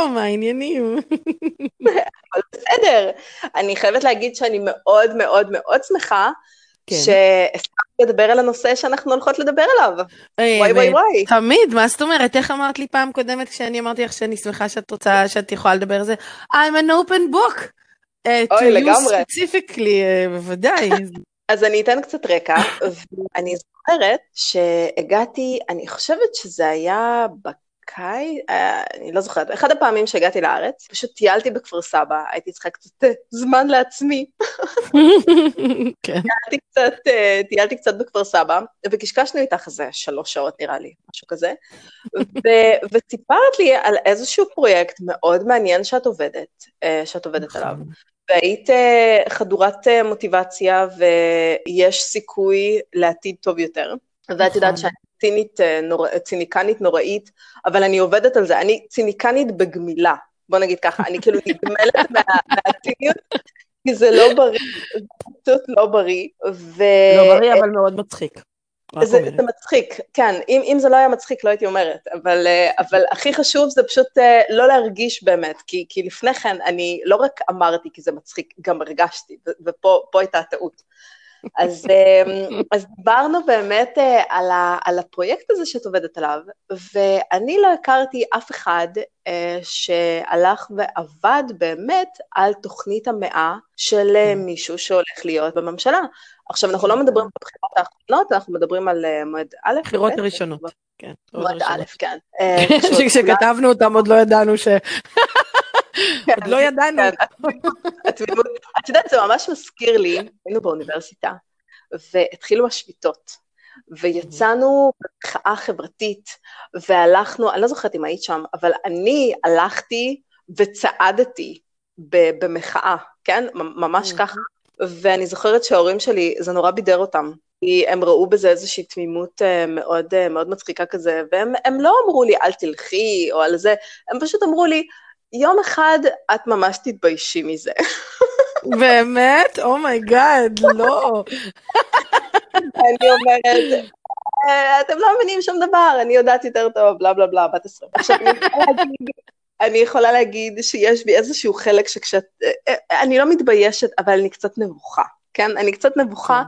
שלום, מה העניינים? אבל בסדר. אני חייבת להגיד שאני מאוד מאוד מאוד שמחה כן. לדבר על הנושא שאנחנו הולכות לדבר עליו. וואי וואי וואי. תמיד, מה זאת אומרת? איך אמרת לי פעם קודמת כשאני אמרתי לך שאני שמחה שאת רוצה, שאת יכולה לדבר על זה? I'm an open book. אה, to אוי, you לגמרי. specifically, אה, בוודאי. אז אני אתן קצת רקע, ואני זוכרת שהגעתי, אני חושבת שזה היה בקיץ, אה, אני לא זוכרת, אחד הפעמים שהגעתי לארץ, פשוט טיילתי בכפר סבא, הייתי צריכה קצת אה, זמן לעצמי, כן. טיילתי קצת, אה, טיילתי קצת בכפר סבא, וקשקשנו איתך איזה שלוש שעות נראה לי, משהו כזה, ו- וסיפרת לי על איזשהו פרויקט מאוד מעניין שאת עובדת, שאת עובדת עליו. והיית אה, חדורת מוטיבציה ויש סיכוי לעתיד טוב יותר. ואת נכון. יודעת שאני צינית, אה, נור... ציניקנית נוראית, אבל אני עובדת על זה. אני ציניקנית בגמילה, בוא נגיד ככה, אני כאילו נגמלת מה... מהציניות, כי זה לא בריא, זה פשוט לא בריא. ו... לא בריא, אבל מאוד מצחיק. זה, אומרת. זה מצחיק, כן, אם, אם זה לא היה מצחיק לא הייתי אומרת, אבל, אה, אבל הכי חשוב זה פשוט אה, לא להרגיש באמת, כי, כי לפני כן אני לא רק אמרתי כי זה מצחיק, גם הרגשתי, ופה פה הייתה הטעות. אז, אה, אז דיברנו באמת אה, על, ה, על הפרויקט הזה שאת עובדת עליו, ואני לא הכרתי אף אחד אה, שהלך ועבד באמת על תוכנית המאה של אה, Mm. מישהו שהולך להיות בממשלה. עכשיו, אנחנו לא מדברים על הבחירות האחרונות, אנחנו מדברים על מועד א', הבחירות ב', הראשונות. כן. מועד א'. כן. כשכתבנו אותם עוד לא ידענו ש... כן, עוד לא ידענו. כן. את יודעת, זה ממש מזכיר לי, היינו באוניברסיטה, והתחילו השביתות, ויצאנו במחאה חברתית, והלכנו, אני לא זוכרת אם היית שם, אבל אני הלכתי וצעדתי במחאה, כן? ממש Mhm. ככה. ואני זוכרת שההורים שלי, זה נורא בידר אותם. כי הם ראו בזה איזושהי תמימות אה, מאוד, אה, מאוד מצחיקה כזה, והם הם לא אמרו לי, אל תלכי, או על זה, הם פשוט אמרו לי, יום אחד את ממש תתביישי מזה. באמת? oh my god, לא. אני אומרת, "אה, אתם לא מבינים שום דבר, אני יודעת יותר טוב, בלה בלה בלה, בת עשרה. עכשיו, אני יכולה להגיד- שיש בי איזשהו חלק שכשאת, אה, אה, אני לא מתביישת, אבל אני קצת נבוכה, כן? אני קצת נבוכה,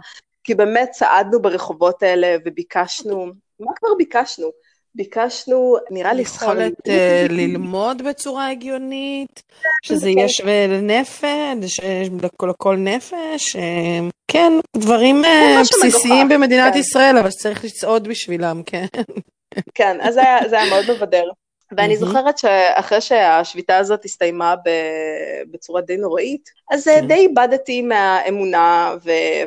כי באמת צעדנו ברחובות האלה וביקשנו, מה כבר ביקשנו? ביקשנו, נראה לי יכולת אה, ללמוד בצורה הגיונית, שזה יהיה שווה לנפש, לכל נפש, אה, כן, דברים אה, בסיסיים במדינת כן. ישראל, אבל שצריך לצעוד בשבילם, כן. כן, אז זה היה, זה היה מאוד מבדר. ואני. זוכרת שאחרי שהשביתה הזאת הסתיימה בצורה די נוראית, אז כן. די איבדתי מהאמונה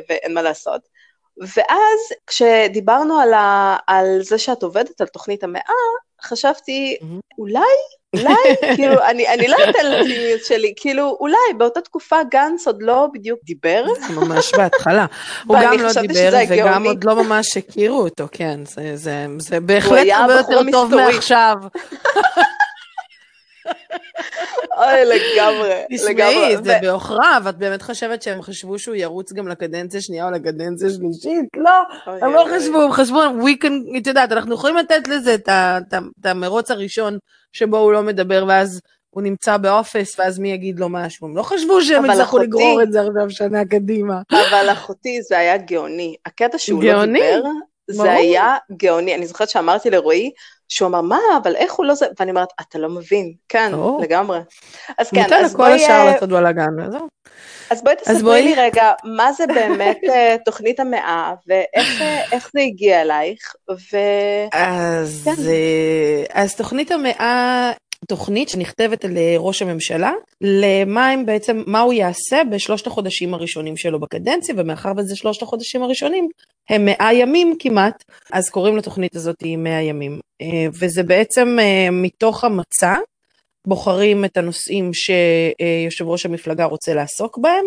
ואין מה לעשות. ואז כשדיברנו על, ה- על זה שאת עובדת על תוכנית המאה, חשבתי, מהמם. אולי, אולי, כאילו, אני, אני לא אתן לציניות שלי, כאילו, אולי באותה תקופה גנץ עוד לא בדיוק דיבר, ממש בהתחלה. הוא גם לא דיבר וגם. עוד לא ממש הכירו אותו, כן, זה- זה זה בהחלט הרבה יותר טוב. מעכשיו. אוי, לגמרי, לגמרי. תשמעי, זה בעוכריו, את באמת חושבת שהם חשבו שהוא ירוץ גם לקדנציה שנייה או לקדנציה שלישית? לא, הם לא חשבו, הם חשבו, we can, את יודעת, אנחנו יכולים לתת לזה את המרוץ הראשון שבו הוא לא מדבר ואז הוא נמצא באופס ואז מי יגיד לו משהו. הם לא חשבו שהם יצטרכו לגרור את זה עכשיו שנה קדימה. אבל אחותי זה היה גאוני. הקטע שהוא לא דיבר, זה. היה גאוני. אני זוכרת שאמרתי לרועי, שהוא אמר, מה, אבל איך הוא לא זה? ואני אומרת, אתה לא מבין. כן, ברור. לגמרי. אז כן, ניתן אז לכל בואי, השאר אה, לעשות בלאגן, וזהו. אז בואי תספרי בואי. לי רגע, מה זה באמת אה, תוכנית המאה, ואיך אה, זה הגיע אלייך, ו... אז, כן. אה, אז תוכנית המאה, תוכנית שנכתבת על אה, ראש הממשלה, למה הם בעצם, מה הוא יעשה בשלושת החודשים הראשונים שלו בקדנציה, ומאחר וזה שלושת החודשים הראשונים, הם מאה ימים כמעט, אז קוראים לתוכנית הזאת מאה ימים. אה, וזה בעצם אה, מתוך המצע, בוחרים את הנושאים שיושב ראש המפלגה רוצה לעסוק בהם,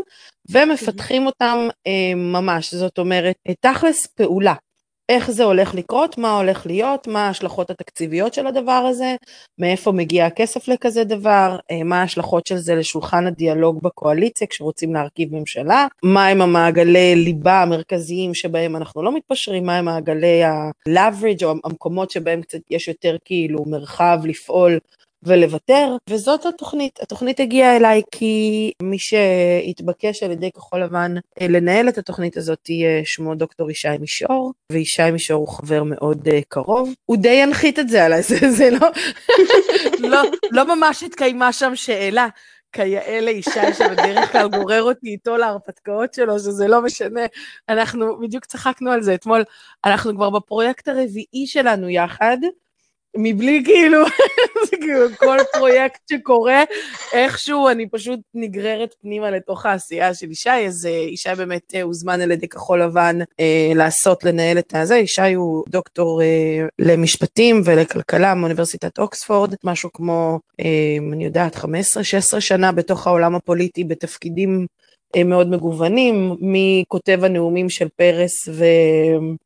ומפתחים אותם ממש, זאת אומרת, תכלס פעולה. איך זה הולך לקרות, מה הולך להיות, מה ההשלכות התקציביות של הדבר הזה, מאיפה מגיע הכסף לכזה דבר, אה, מה ההשלכות של זה לשולחן הדיאלוג בקואליציה כשרוצים להרכיב ממשלה, מהם המעגלי ליבה המרכזיים שבהם אנחנו לא מתפשרים, מהם מעגלי ה-leverage או המקומות שבהם קצת יש יותר כאילו מרחב לפעול ולוותר, וזאת התוכנית. התוכנית הגיעה אליי כי מי שהתבקש על ידי כחול לבן אה, לנהל את התוכנית הזאת שמו דוקטור ישי מישור, וישי מישור הוא חבר מאוד uh, קרוב. הוא די ינחית את זה עליי, זה, זה לא, לא, לא ממש התקיימה שם שאלה. כיאה לאישה שבדרך כלל גורר אותי איתו להרפתקאות שלו, שזה לא משנה. אנחנו בדיוק צחקנו על זה אתמול, אנחנו כבר בפרויקט הרביעי שלנו יחד, מבלי כאילו, זה כאילו כל פרויקט שקורה, איכשהו אני פשוט נגררת פנימה לתוך העשייה של ישי, אז אה, ישי באמת אה, הוזמן על ידי כחול לבן אה, לעשות, לנהל את הזה, ישי הוא דוקטור אה, למשפטים ולכלכלה מאוניברסיטת אוקספורד, משהו כמו, אה, אני יודעת, 15-16 שנה בתוך העולם הפוליטי בתפקידים אה, מאוד מגוונים, מכותב הנאומים של פרס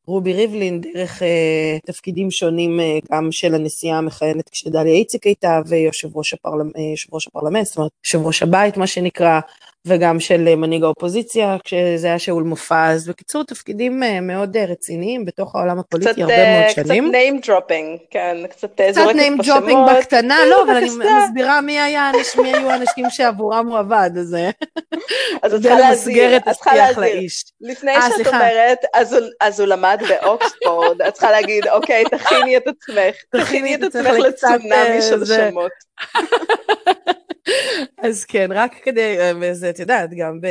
ורובי ריבלין, דרך אה, תפקידים שונים אה, גם של הנשיאה המכהנת כשדליה איציק הייתה, ויושב ראש, הפרלמ... ראש הפרלמנט, זאת אומרת, יושב ראש הבית מה שנקרא, וגם של אה, מנהיג האופוזיציה, כשזה היה שאול מופז. בקיצור, תפקידים אה, מאוד אה, רציניים בתוך העולם הפוליטי קצת, הרבה מאוד שנים. קצת name dropping, כן, קצת זורקת בשמות. קצת name dropping בקטנה, לא, אבל אני מסבירה מי היה, מי היו האנשים שעבורם הוא עבד, אז אז את צריכה להסביר, את צריכה להסביר. לפני שאת אומרת, אז הוא למד באוקספורד, את צריכה להגיד, אוקיי, תכיני את עצמך, תכיני את עצמך לצונאמי של שמות. אז כן, רק כדי, וזה, את יודעת, גם, ב,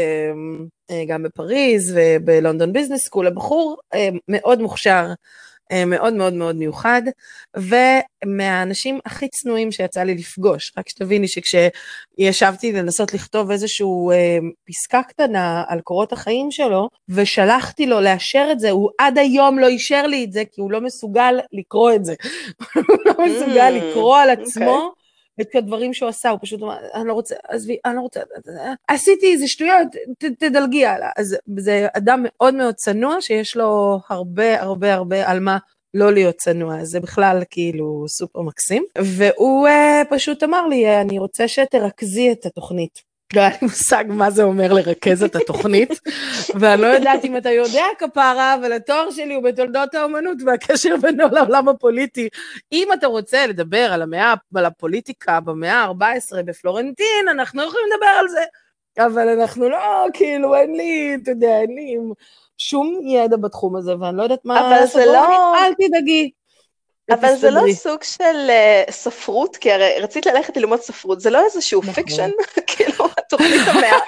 אה, גם בפריז ובלונדון ביזנס סקול, הבחור אה, מאוד מוכשר, אה, מאוד מאוד מאוד מיוחד, ומהאנשים הכי צנועים שיצא לי לפגוש, רק שתביני שכשישבתי לנסות לכתוב איזושהי פסקה קטנה על קורות החיים שלו, ושלחתי לו לאשר את זה, הוא עד היום לא אישר לי את זה, כי הוא לא מסוגל לקרוא את זה. הוא לא מסוגל mm, לקרוא על עצמו. Okay. את הדברים שהוא עשה, הוא פשוט אמר, אני לא רוצה, עזבי, אני לא רוצה, עשיתי איזה שטויות, ת, תדלגי הלאה. אז זה אדם מאוד מאוד צנוע, שיש לו הרבה הרבה הרבה על מה לא להיות צנוע, זה בכלל כאילו סופר מקסים. והוא uh, פשוט אמר לי, אני רוצה שתרכזי את התוכנית. לא היה לי מושג מה זה אומר לרכז את התוכנית, ואני לא יודעת אם אתה יודע כפרה, אבל התואר שלי הוא בתולדות האומנות והקשר בינו לעולם הפוליטי. אם אתה רוצה לדבר על המאה, על הפוליטיקה במאה ה-14 בפלורנטין, אנחנו יכולים לדבר על זה. אבל אנחנו לא, כאילו, אין לי, אתה יודע, אין לי שום ידע בתחום הזה, ואני לא יודעת מה... אבל זה לא... אל תדאגי. אבל זה לא סוג של uh, ספרות, כי הרי רצית ללכת ללמוד ספרות, זה לא איזשהו נכון. fiction, כאילו, התוכנית המאה.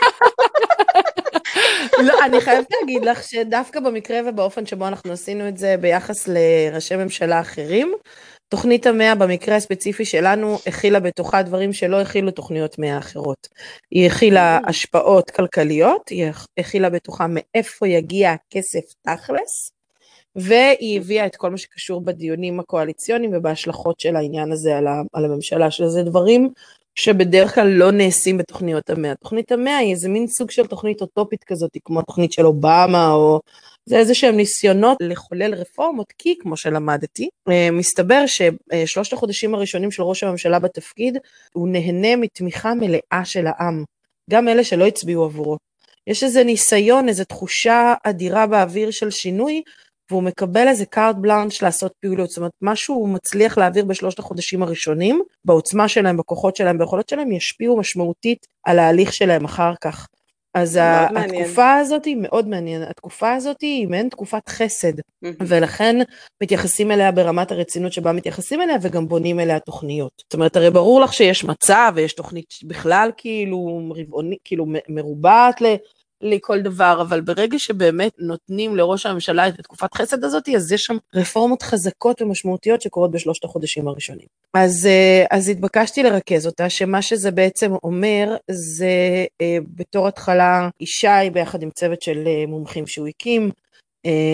לא, אני חייבת להגיד לך שדווקא במקרה ובאופן שבו אנחנו עשינו את זה ביחס לראשי ממשלה אחרים, תוכנית המאה במקרה הספציפי שלנו הכילה בתוכה דברים שלא הכילו תוכניות מאה אחרות. היא הכילה mm. השפעות כלכליות, היא הכילה בתוכה מאיפה יגיע הכסף תכלס, והיא הביאה את כל מה שקשור בדיונים הקואליציוניים ובהשלכות של העניין הזה על, ה, על הממשלה, שזה דברים שבדרך כלל לא נעשים בתוכניות המאה. תוכנית המאה היא איזה מין סוג של תוכנית אוטופית כזאת, כמו תוכנית של אובמה, או זה איזה שהם ניסיונות לחולל רפורמות, כי כמו שלמדתי, אה, מסתבר ששלושת החודשים הראשונים של ראש הממשלה בתפקיד, הוא נהנה מתמיכה מלאה של העם, גם אלה שלא הצביעו עבורו. יש איזה ניסיון, איזו תחושה אדירה באוויר של שינוי, והוא מקבל איזה קארט בלאנץ' לעשות פעילות, זאת אומרת, מה שהוא מצליח להעביר בשלושת החודשים הראשונים, בעוצמה שלהם, בכוחות שלהם, ביכולות שלהם, ישפיעו משמעותית על ההליך שלהם אחר כך. אז התקופה הזאת היא מאוד מעניינת, התקופה הזאת היא מעין תקופת חסד, ולכן מתייחסים אליה ברמת הרצינות שבה מתייחסים אליה, וגם בונים אליה תוכניות. זאת אומרת, הרי ברור לך שיש מצע ויש תוכנית בכלל כאילו רבעונית, כאילו מרובעת לכל דבר, אבל ברגע שבאמת נותנים לראש הממשלה את התקופת חסד הזאת, אז יש שם רפורמות חזקות ומשמעותיות שקורות בשלושת החודשים הראשונים. אז, אה, אז התבקשתי לרכז אותה, שמה שזה בעצם אומר, זה אה, בתור התחלה ישי ביחד עם צוות של אה, מומחים שהוא הקים,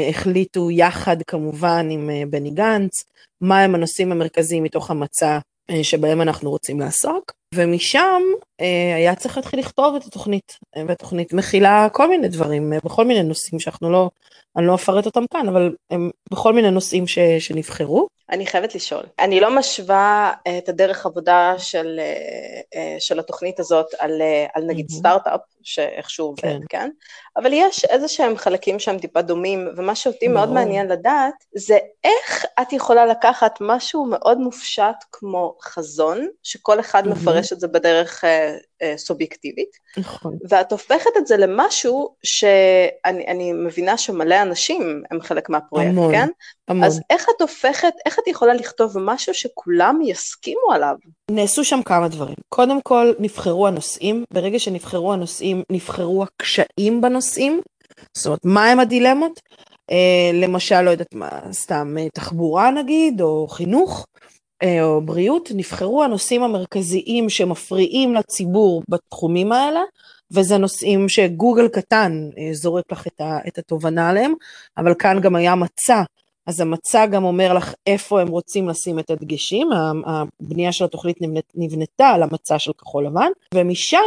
החליטו יחד כמובן עם בני גנץ, מהם הנושאים המרכזיים מתוך המצע שבהם אנחנו רוצים לעסוק. ומשם אה, היה צריך להתחיל לכתוב את התוכנית, והתוכנית מכילה כל מיני דברים, בכל מיני נושאים שאנחנו לא, אני לא אפרט אותם כאן, אבל הם בכל מיני נושאים ש, שנבחרו. אני חייבת לשאול, אני לא משווה את הדרך עבודה של, של התוכנית הזאת על, על נגיד mm-hmm. סטארט-אפ, שאיכשהו עובד, כן. כן? אבל יש איזה שהם חלקים שהם טיפה דומים, ומה שאותי מאוד מעניין לדעת, זה איך את יכולה לקחת משהו מאוד מופשט כמו חזון, שכל אחד mm-hmm. מפרש את זה בדרך אה, אה, סובייקטיבית, נכון. ואת הופכת את זה למשהו שאני מבינה שמלא אנשים הם חלק מהפרויקט, המון, כן? המון. אז איך את הופכת, איך את יכולה לכתוב משהו שכולם יסכימו עליו? נעשו שם כמה דברים. קודם כל, נבחרו הנושאים, ברגע שנבחרו הנושאים, נבחרו הקשיים בנושאים, זאת אומרת, מהם הדילמות? אה, למשל, לא יודעת מה, סתם אה, תחבורה נגיד, או חינוך. אה, או בריאות, נבחרו הנושאים המרכזיים שמפריעים לציבור בתחומים האלה, וזה נושאים שגוגל קטן אה, זורק לך את, התובנה עליהם, אבל כאן גם היה מצע, אז המצע גם אומר לך איפה הם רוצים לשים את הדגשים, הבנייה של התוכנית נבנתה על המצע של כחול לבן, ומשם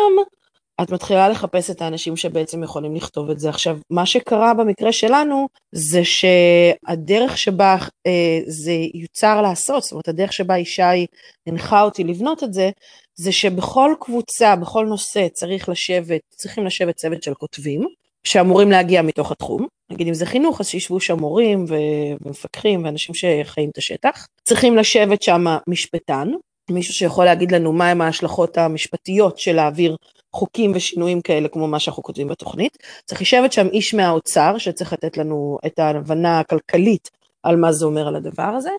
את מתחילה לחפש את האנשים שבעצם יכולים לכתוב את זה. עכשיו, מה שקרה במקרה שלנו, זה שהדרך שבה אה, זה יוצר לעשות, זאת אומרת, הדרך שבה ישי הנחה אותי לבנות את זה, זה שבכל קבוצה, בכל נושא צריך לשבת, צריכים לשבת צוות של כותבים, שאמורים להגיע מתוך התחום. נגיד אם זה חינוך, אז שישבו שם מורים ומפקחים ואנשים שחיים את השטח. צריכים לשבת שם משפטן, מישהו שיכול להגיד לנו מהם ההשלכות המשפטיות של להעביר חוקים ושינויים כאלה כמו מה שאנחנו כותבים בתוכנית. צריך לשבת שם איש מהאוצר שצריך לתת לנו את ההבנה הכלכלית על מה זה אומר על הדבר הזה,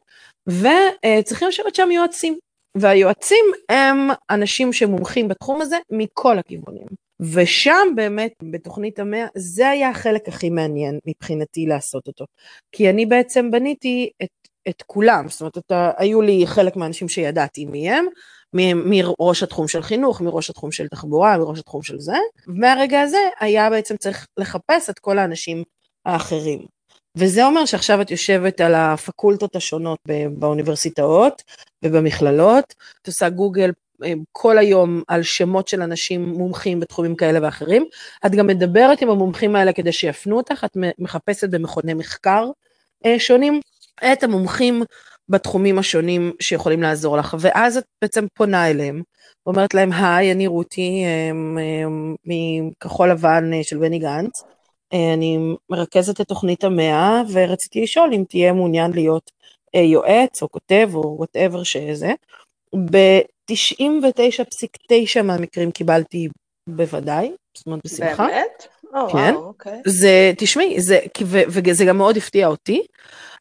וצריכים לשבת שם יועצים. והיועצים הם אנשים שמומחים בתחום הזה מכל הכיוונים. ושם באמת, בתוכנית המאה, זה היה החלק הכי מעניין מבחינתי לעשות אותו. כי אני בעצם בניתי את, את כולם, זאת אומרת, אתה, היו לי חלק מהאנשים שידעתי מי הם, מראש התחום של חינוך, מראש התחום של תחבורה, מראש התחום של זה, ומהרגע הזה היה בעצם צריך לחפש את כל האנשים האחרים. וזה אומר שעכשיו את יושבת על הפקולטות השונות באוניברסיטאות ובמכללות, את עושה גוגל אה, כל היום על שמות של אנשים מומחים בתחומים כאלה ואחרים, את גם מדברת עם המומחים האלה כדי שיפנו אותך, את מחפשת במכוני מחקר אה, שונים את המומחים בתחומים השונים שיכולים לעזור לך, ואז את בעצם פונה אליהם, ואומרת להם, היי, אני רותי אמ, אמ, מכחול לבן אה, של בני גנץ, אה, אני מרכזת את תוכנית המאה, ורציתי לשאול אם תהיה מעוניין להיות אה, יועץ או כותב או וואטאבר שזה. ב-99.9 מהמקרים קיבלתי בוודאי, זאת אומרת בשמחה. באמת? Oh, כן. Wow, אוקיי. זה, תשמעי, זה, וזה גם מאוד הפתיע אותי.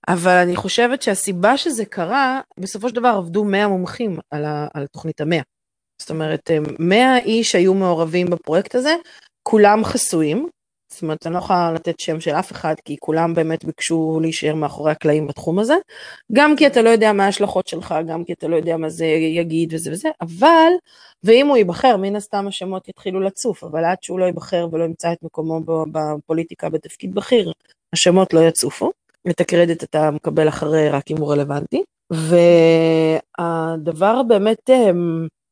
אבל אני חושבת שהסיבה שזה קרה, בסופו של דבר עבדו 100 מומחים על, ה, על תוכנית המאה. זאת אומרת, 100 איש היו מעורבים בפרויקט הזה, כולם חסויים. זאת אומרת, אני לא יכולה לתת שם של אף אחד, כי כולם באמת ביקשו להישאר מאחורי הקלעים בתחום הזה. גם כי אתה לא יודע מה ההשלכות שלך, גם כי אתה לא יודע מה זה יגיד וזה וזה, אבל, ואם הוא ייבחר, מן הסתם השמות יתחילו לצוף, אבל עד שהוא לא ייבחר ולא ימצא את מקומו בפוליטיקה בתפקיד בכיר, השמות לא יצופו. את הקרדיט אתה מקבל אחרי רק אם הוא רלוונטי. והדבר באמת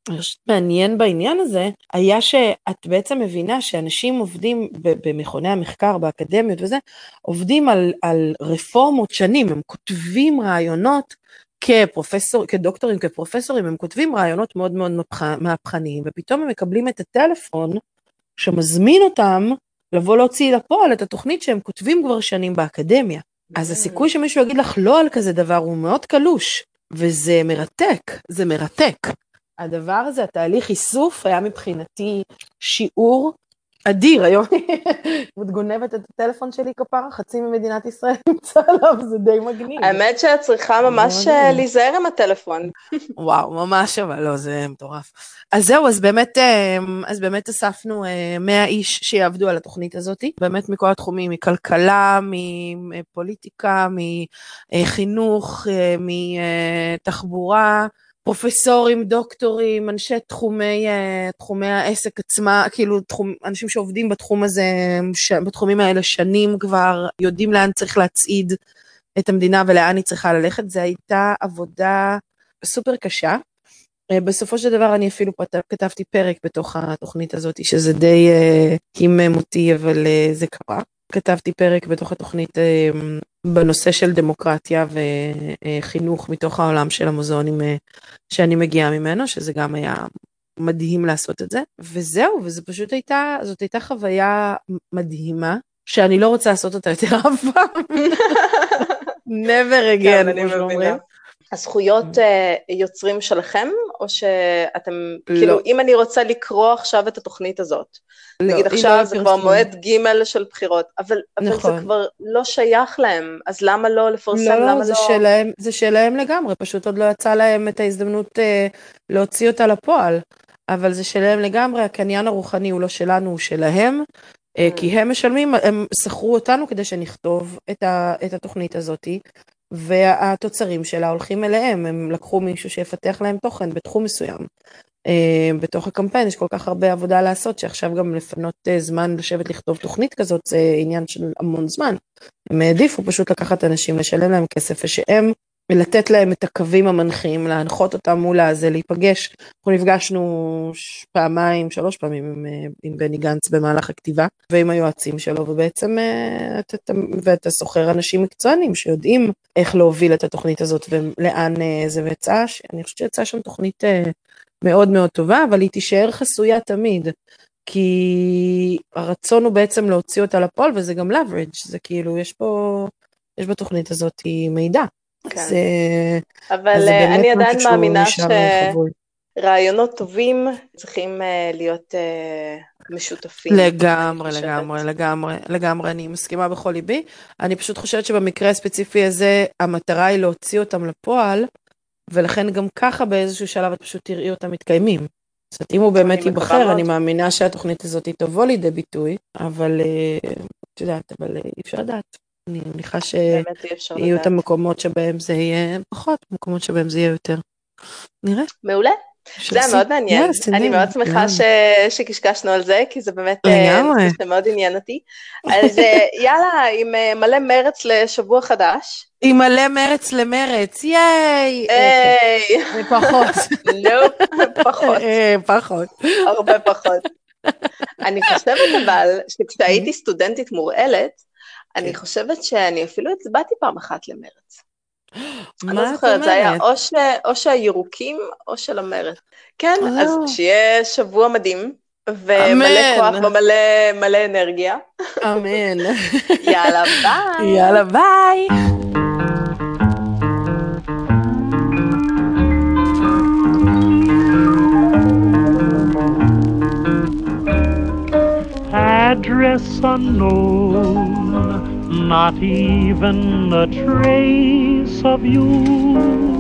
אמ, מעניין בעניין הזה, היה שאת בעצם מבינה שאנשים עובדים במכוני המחקר, באקדמיות וזה, עובדים על, על רפורמות שנים, הם כותבים רעיונות כפרופסור, כדוקטורים, כפרופסורים, הם כותבים רעיונות מאוד מאוד מהפכניים, ופתאום הם מקבלים את הטלפון שמזמין אותם לבוא להוציא לפועל את התוכנית שהם כותבים כבר שנים באקדמיה. אז הסיכוי שמישהו יגיד לך לא על כזה דבר הוא מאוד קלוש, וזה מרתק, זה מרתק. הדבר הזה, התהליך איסוף, היה מבחינתי שיעור אדיר, היום את גונבת את הטלפון שלי כפרה, חצי ממדינת ישראל נמצא עליו, זה די מגניב. האמת שאת צריכה ממש אה, להיזהר עם הטלפון. וואו, ממש, אבל לא, זה מטורף. אז זהו, אז באמת, אה, אז באמת אספנו 100 אה, איש שיעבדו על התוכנית הזאת, באמת מכל התחומים, מכלכלה, מפוליטיקה, מחינוך, מתחבורה. פרופסורים, דוקטורים, אנשי תחומי, אה, תחומי העסק עצמה, כאילו תחום, אנשים שעובדים בתחום הזה, ש, בתחומים האלה שנים כבר, יודעים לאן צריך להצעיד את המדינה ולאן היא צריכה ללכת, זו הייתה עבודה סופר קשה. בסופו של דבר אני אפילו כתבתי פרק בתוך התוכנית הזאת, שזה די הימם אותי, אבל זה קרה. כתבתי פרק בתוך התוכנית בנושא של דמוקרטיה וחינוך מתוך העולם של המוזיאונים שאני מגיעה ממנו, שזה גם היה מדהים לעשות את זה. וזהו, וזו פשוט הייתה, זאת הייתה חוויה מדהימה, שאני לא רוצה לעשות אותה יותר אף פעם. never again, כמו שאומרים. הזכויות uh, יוצרים שלכם, או שאתם, לא. כאילו, אם אני רוצה לקרוא עכשיו את התוכנית הזאת, לא, נגיד עכשיו לא זה כבר מועד ג' של בחירות, אבל, אבל נכון. זה כבר לא שייך להם, אז למה לא לפרסם, לא, למה זה לא... שלהם, זה שלהם לגמרי, פשוט עוד לא יצא להם את ההזדמנות uh, להוציא אותה לפועל, אבל זה שלהם לגמרי, הקניין הרוחני הוא לא שלנו, הוא שלהם, אה, mm. כי הם משלמים, הם שכרו אותנו כדי שנכתוב את, ה, את התוכנית הזאתי, והתוצרים שלה הולכים אליהם, הם לקחו מישהו שיפתח להם תוכן בתחום מסוים. Uh, בתוך הקמפיין יש כל כך הרבה עבודה לעשות, שעכשיו גם לפנות uh, זמן לשבת לכתוב תוכנית כזאת זה עניין של המון זמן. הם העדיפו פשוט לקחת אנשים, לשלם להם כסף, ושהם ולתת להם את הקווים המנחים, להנחות אותם מול הזה, להיפגש. אנחנו נפגשנו פעמיים, שלוש פעמים עם, אה, עם בני גנץ במהלך הכתיבה, ועם היועצים שלו, ובעצם אה, אתה, ואתה שוכר אנשים מקצוענים שיודעים איך להוביל את התוכנית הזאת ולאן אה, זה ויצא, אני חושבת שיצאה שם תוכנית מאוד מאוד טובה, אבל היא תישאר חסויה תמיד. כי הרצון הוא בעצם להוציא אותה לפועל וזה גם leverage, זה כאילו יש פה, יש בתוכנית הזאת מידע. כן. אז, אבל אז אני עדיין מאמינה שרעיונות טובים צריכים uh, להיות uh, משותפים. לגמרי, לגמרי, לגמרי, לגמרי, אני מסכימה בכל ליבי. אני פשוט חושבת שבמקרה הספציפי הזה, המטרה היא להוציא אותם לפועל, ולכן גם ככה באיזשהו שלב את פשוט תראי אותם מתקיימים. זאת אומרת, אם הוא באמת ייבחר, אני מאמינה שהתוכנית הזאת תבוא לידי ביטוי, אבל את יודעת, אבל אי אפשר לדעת. אני מניחה שיהיו את המקומות שבהם זה יהיה פחות, מקומות שבהם זה יהיה יותר. נראה. מעולה. זה היה מאוד מעניין, אני מאוד שמחה שקשקשנו על זה, כי זה באמת אה, זה מאוד עניין אותי. אז אה, יאללה, עם אה, מלא מרץ לשבוע חדש. עם מלא מרץ למרץ, ייי! פחות. לא, פחות. פחות. הרבה פחות. אני חושבת אבל, שכשהייתי סטודנטית מורעלת, אני כן. חושבת שאני אפילו הצבעתי פעם אחת למרץ. מה את אומרת? אני לא זוכרת, זה היה או, ש... או שהירוקים או של המרץ. כן, אז שיהיה שבוע מדהים, ומלא כוח ומלא אנרגיה. אמן. יאללה, ביי. יאללה, ביי. address unknown, not even a trace of you.